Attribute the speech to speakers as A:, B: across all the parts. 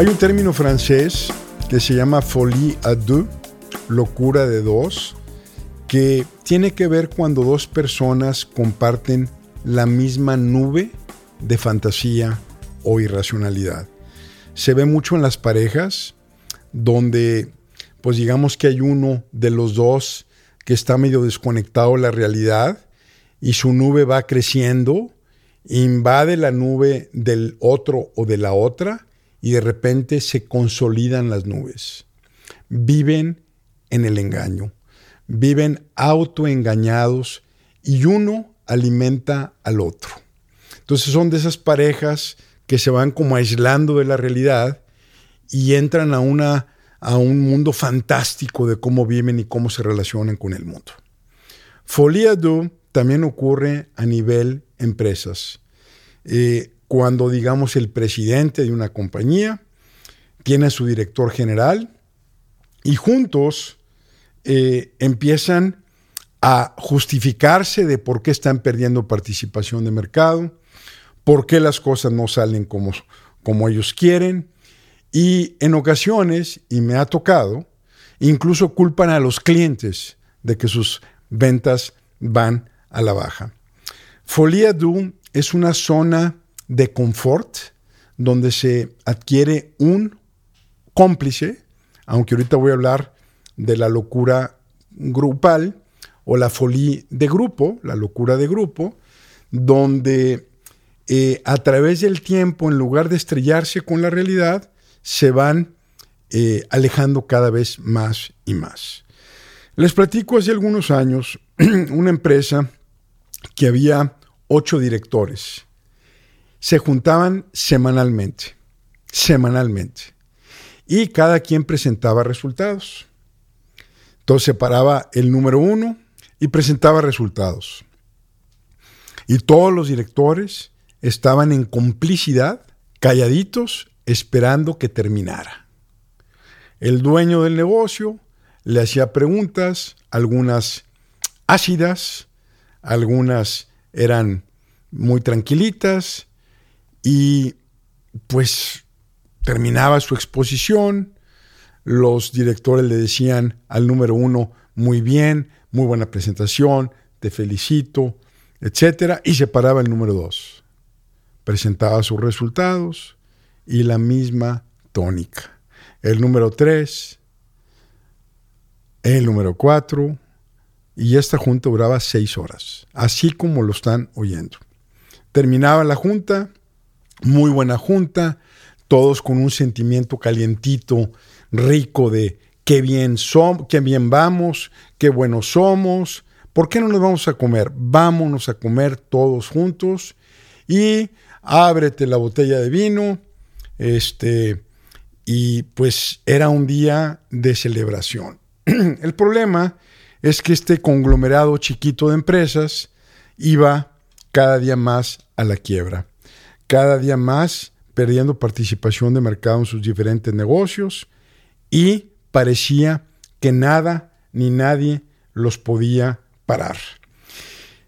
A: Hay un término francés que se llama folie à deux, locura de dos, que tiene que ver cuando dos personas comparten la misma nube de fantasía o irracionalidad. Se ve mucho en las parejas donde pues digamos que hay uno de los dos que está medio desconectado de la realidad y su nube va creciendo, invade la nube del otro o de la otra y de repente se consolidan las nubes. Viven en el engaño, viven autoengañados y uno alimenta al otro. Entonces son de esas parejas que se van como aislando de la realidad y entran a, una, a un mundo fantástico de cómo viven y cómo se relacionan con el mundo. Folia do también ocurre a nivel empresas. Eh, cuando, digamos, el presidente de una compañía tiene a su director general y juntos eh, empiezan a justificarse de por qué están perdiendo participación de mercado, por qué las cosas no salen como, como ellos quieren. Y en ocasiones, y me ha tocado, incluso culpan a los clientes de que sus ventas van a la baja. Folia Du es una zona de confort donde se adquiere un cómplice, aunque ahorita voy a hablar de la locura grupal o la folie de grupo, la locura de grupo, donde eh, a través del tiempo, en lugar de estrellarse con la realidad, se van eh, alejando cada vez más y más. Les platico hace algunos años una empresa que había ocho directores. Se juntaban semanalmente, semanalmente. Y cada quien presentaba resultados. Entonces se paraba el número uno y presentaba resultados. Y todos los directores estaban en complicidad, calladitos, esperando que terminara. El dueño del negocio le hacía preguntas, algunas ácidas, algunas eran muy tranquilitas y pues terminaba su exposición, los directores le decían al número uno, muy bien, muy buena presentación, te felicito, etcétera, y se paraba el número dos. Presentaba sus resultados y la misma tónica. El número tres, el número cuatro, y esta junta duraba seis horas, así como lo están oyendo. Terminaba la junta, muy buena junta, todos con un sentimiento calientito, rico de qué bien somos, qué bien vamos, qué buenos somos. ¿Por qué no nos vamos a comer? Vámonos a comer todos juntos y ábrete la botella de vino. Este, y pues era un día de celebración. El problema es que este conglomerado chiquito de empresas iba cada día más a la quiebra, cada día más perdiendo participación de mercado en sus diferentes negocios y parecía que nada ni nadie los podía parar.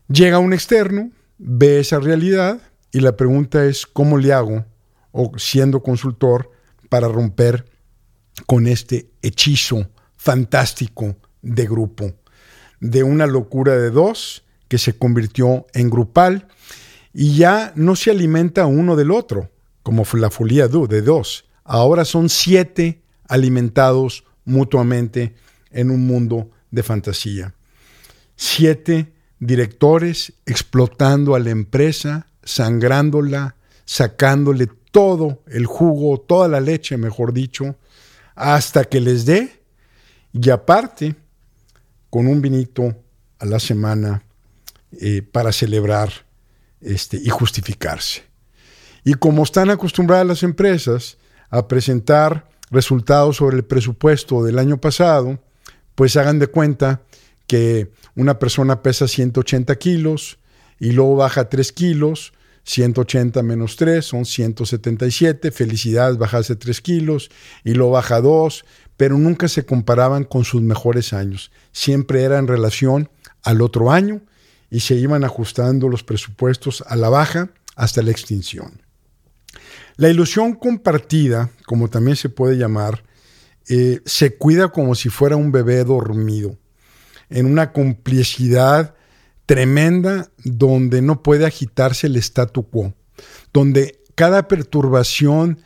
A: Llega un externo, ve esa realidad y la pregunta es cómo le hago, o siendo consultor, para romper con este hechizo fantástico de grupo de una locura de dos que se convirtió en grupal y ya no se alimenta uno del otro, como la folia de dos. Ahora son siete alimentados mutuamente en un mundo de fantasía. Siete directores explotando a la empresa, sangrándola, sacándole todo el jugo, toda la leche, mejor dicho, hasta que les dé. Y aparte, con un vinito a la semana eh, para celebrar este, y justificarse. Y como están acostumbradas las empresas a presentar resultados sobre el presupuesto del año pasado, pues hagan de cuenta que una persona pesa 180 kilos y luego baja 3 kilos, 180 menos 3 son 177, felicidades, bajase 3 kilos y luego baja 2, pero nunca se comparaban con sus mejores años. Siempre era en relación al otro año y se iban ajustando los presupuestos a la baja hasta la extinción. La ilusión compartida, como también se puede llamar, eh, se cuida como si fuera un bebé dormido, en una complicidad tremenda donde no puede agitarse el statu quo, donde cada perturbación,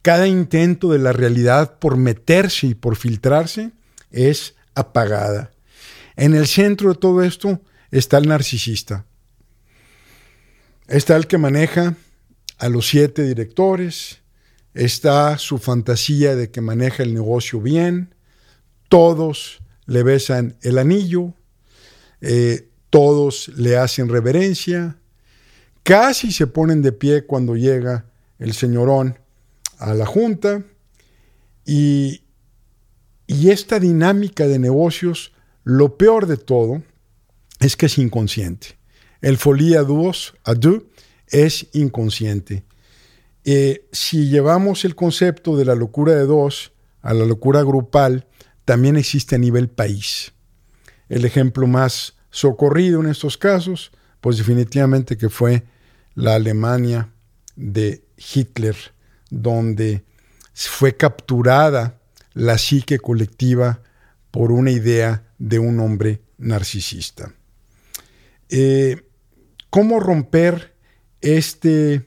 A: cada intento de la realidad por meterse y por filtrarse es apagada. En el centro de todo esto está el narcisista. Está el que maneja a los siete directores, está su fantasía de que maneja el negocio bien, todos le besan el anillo, eh, todos le hacen reverencia, casi se ponen de pie cuando llega el señorón a la junta. Y, y esta dinámica de negocios, lo peor de todo es que es inconsciente. El folie à deux, es inconsciente. Eh, si llevamos el concepto de la locura de dos a la locura grupal, también existe a nivel país. El ejemplo más socorrido en estos casos, pues definitivamente que fue la Alemania de Hitler, donde fue capturada la psique colectiva por una idea de un hombre narcisista. Eh, ¿Cómo romper este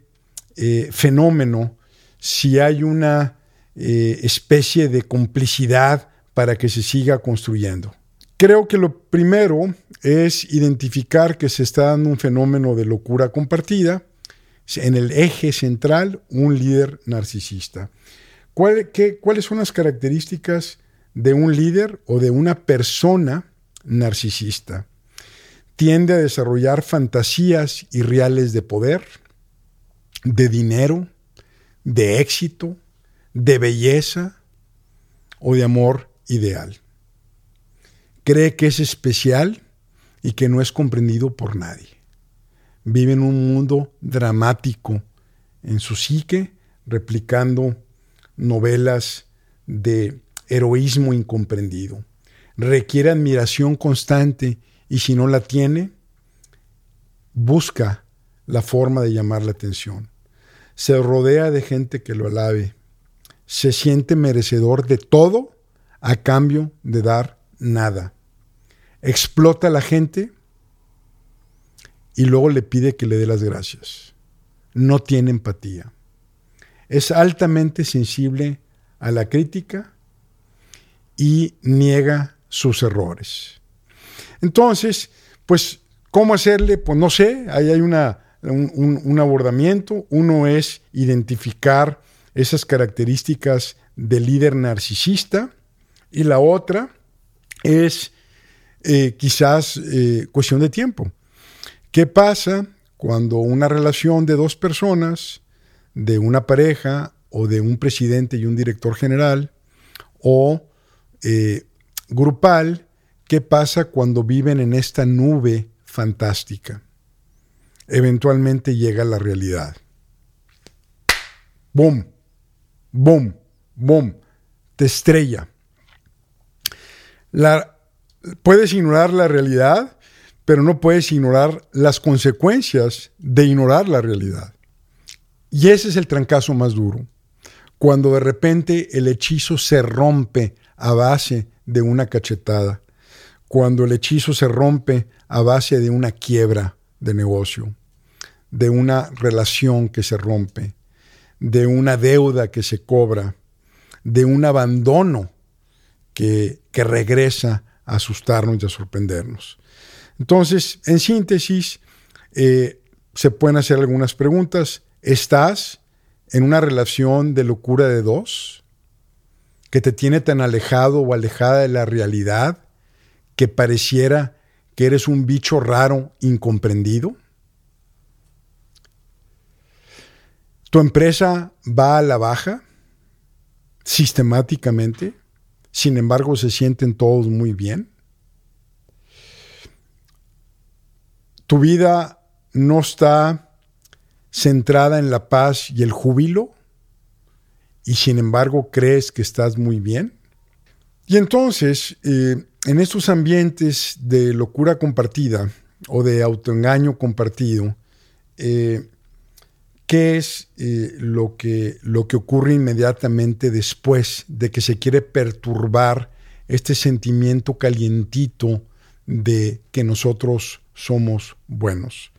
A: eh, fenómeno si hay una eh, especie de complicidad para que se siga construyendo? Creo que lo primero es identificar que se está dando un fenómeno de locura compartida, en el eje central un líder narcisista. ¿Cuáles son las características de un líder o de una persona narcisista? Tiende a desarrollar fantasías irreales de poder, de dinero, de éxito, de belleza o de amor ideal. Cree que es especial y que no es comprendido por nadie. Vive en un mundo dramático en su psique, replicando novelas de heroísmo incomprendido. Requiere admiración constante y si no la tiene, busca la forma de llamar la atención. Se rodea de gente que lo alabe. Se siente merecedor de todo a cambio de dar nada. Explota a la gente y luego le pide que le dé las gracias. No tiene empatía. Es altamente sensible a la crítica y niega sus errores. Entonces, pues, ¿cómo hacerle? Pues no sé, ahí hay una, un, abordamiento. Uno es identificar esas características del líder narcisista y la otra es eh, quizás eh, cuestión de tiempo. ¿Qué pasa cuando una relación de dos personas, de una pareja o de un presidente y un director general o eh, grupal, ¿Qué pasa cuando viven en esta nube fantástica? Eventualmente llega la realidad. ¡Boom! ¡Boom! ¡Boom! Te estrella. La, puedes ignorar la realidad, pero no puedes ignorar las consecuencias de ignorar la realidad. Y ese es el trancazo más duro. Cuando de repente el hechizo se rompe a base de una cachetada cuando el hechizo se rompe a base de una quiebra de negocio, de una relación que se rompe, de una deuda que se cobra, de un abandono que, regresa a asustarnos y a sorprendernos. Entonces, en síntesis, eh, se pueden hacer algunas preguntas. ¿Estás en una relación de locura de dos que te tiene tan alejado o alejada de la realidad que pareciera que eres un bicho raro, incomprendido? ¿Tu empresa va a la baja sistemáticamente? Sin embargo, se sienten todos muy bien. ¿Tu vida no está centrada en la paz y el júbilo? Y sin embargo, crees que estás muy bien. Y entonces, eh, en estos ambientes de locura compartida o de autoengaño compartido, eh, ¿Qué es eh, lo, que, lo que ocurre inmediatamente después de que se quiere perturbar este sentimiento calientito de que nosotros somos buenos?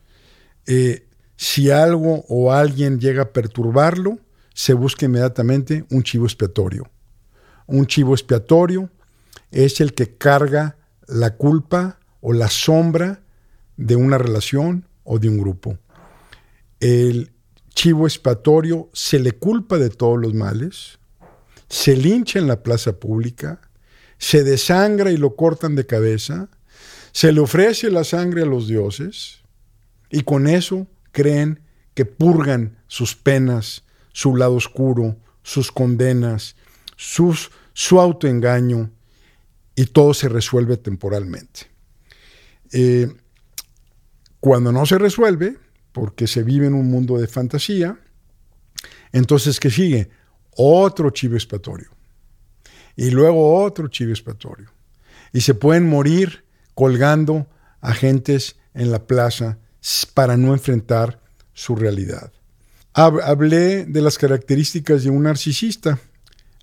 A: Si algo o alguien llega a perturbarlo, se busca inmediatamente un chivo expiatorio. Un chivo expiatorio es el que carga la culpa o la sombra de una relación o de un grupo. El chivo expiatorio se le culpa de todos los males, se lincha en la plaza pública, se desangra y lo cortan de cabeza, se le ofrece la sangre a los dioses y con eso creen que purgan sus penas, su lado oscuro, sus condenas, sus, su autoengaño y todo se resuelve temporalmente. Eh, cuando no se resuelve, porque se vive en un mundo de fantasía, entonces ¿qué sigue? Otro chivo expiatorio. Y luego otro chivo expiatorio. Y se pueden morir colgando agentes en la plaza para no enfrentar su realidad. Hablé de las características de un narcisista.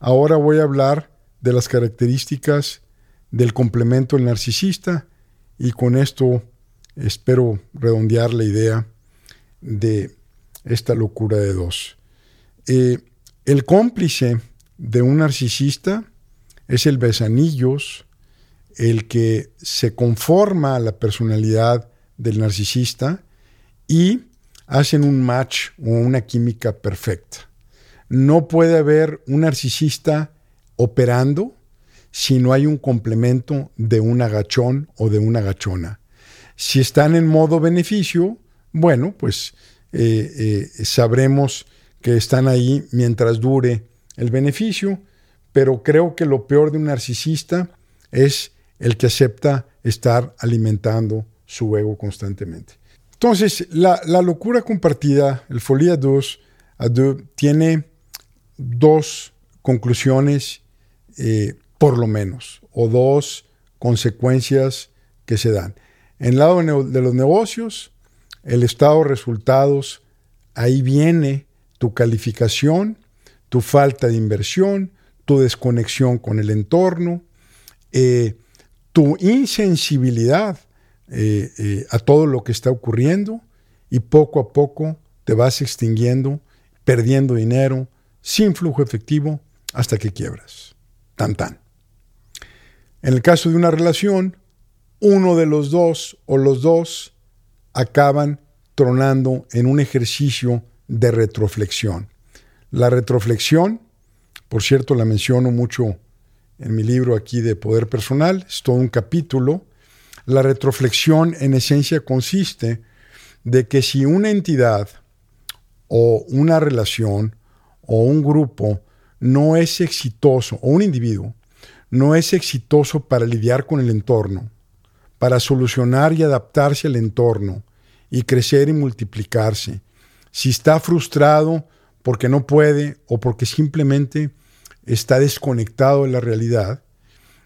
A: Ahora voy a hablar de las características del complemento del narcisista y con esto espero redondear la idea de esta locura de dos. Eh, el cómplice de un narcisista es el besanillos, el que se conforma a la personalidad del narcisista y hacen un match o una química perfecta. No puede haber un narcisista operando si no hay un complemento de un agachón o de una agachona. Si están en modo beneficio, bueno, pues eh, eh, sabremos que están ahí mientras dure el beneficio, pero creo que lo peor de un narcisista es el que acepta estar alimentando su ego constantemente. Entonces, la, locura compartida, el folie 2 a deux, tiene dos conclusiones, eh, por lo menos, o dos consecuencias que se dan. En el lado de los negocios, el estado de resultados, ahí viene tu calificación, tu falta de inversión, tu desconexión con el entorno, eh, tu insensibilidad eh, a todo lo que está ocurriendo y poco a poco te vas extinguiendo, perdiendo dinero, sin flujo efectivo, hasta que quiebras. Tan tan. En el caso de una relación, uno de los dos o los dos acaban tronando en un ejercicio de retroflexión. La retroflexión, por cierto, la menciono mucho en mi libro aquí de Poder Personal, es todo un capítulo la retroflexión en esencia consiste de que si una entidad o una relación o un grupo no es exitoso, o un individuo, no es exitoso para lidiar con el entorno, para solucionar y adaptarse al entorno y crecer y multiplicarse, si está frustrado porque no puede o porque simplemente está desconectado de la realidad,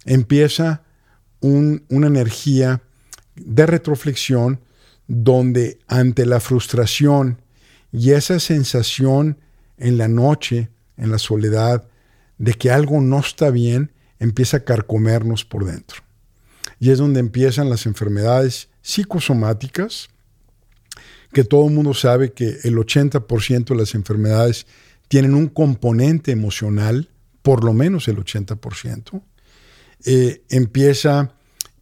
A: empieza una energía de retroflexión donde ante la frustración y esa sensación en la noche, en la soledad, de que algo no está bien, empieza a carcomernos por dentro. Y es donde empiezan las enfermedades psicosomáticas, que todo el mundo sabe que el 80% de las enfermedades tienen un componente emocional, por lo menos el 80%. Eh, empieza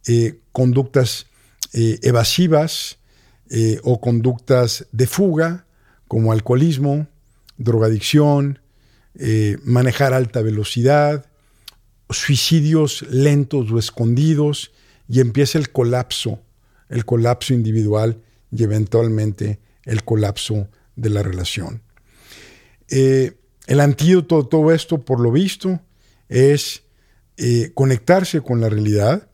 A: eh, conductas eh, evasivas o conductas de fuga, como alcoholismo, drogadicción, manejar alta velocidad, suicidios lentos o escondidos, y empieza el colapso, el colapso individual y eventualmente el colapso de la relación. el antídoto de todo esto, por lo visto, es eh, conectarse con la realidad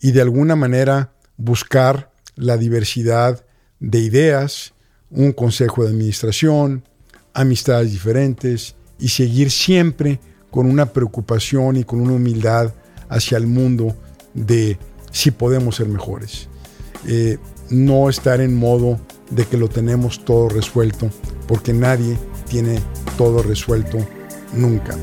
A: y de alguna manera buscar la diversidad de ideas, un consejo de administración, amistades diferentes y seguir siempre con una preocupación y con una humildad hacia el mundo de si podemos ser mejores. Eh, no estar en modo de que lo tenemos todo resuelto porque nadie tiene todo resuelto nunca.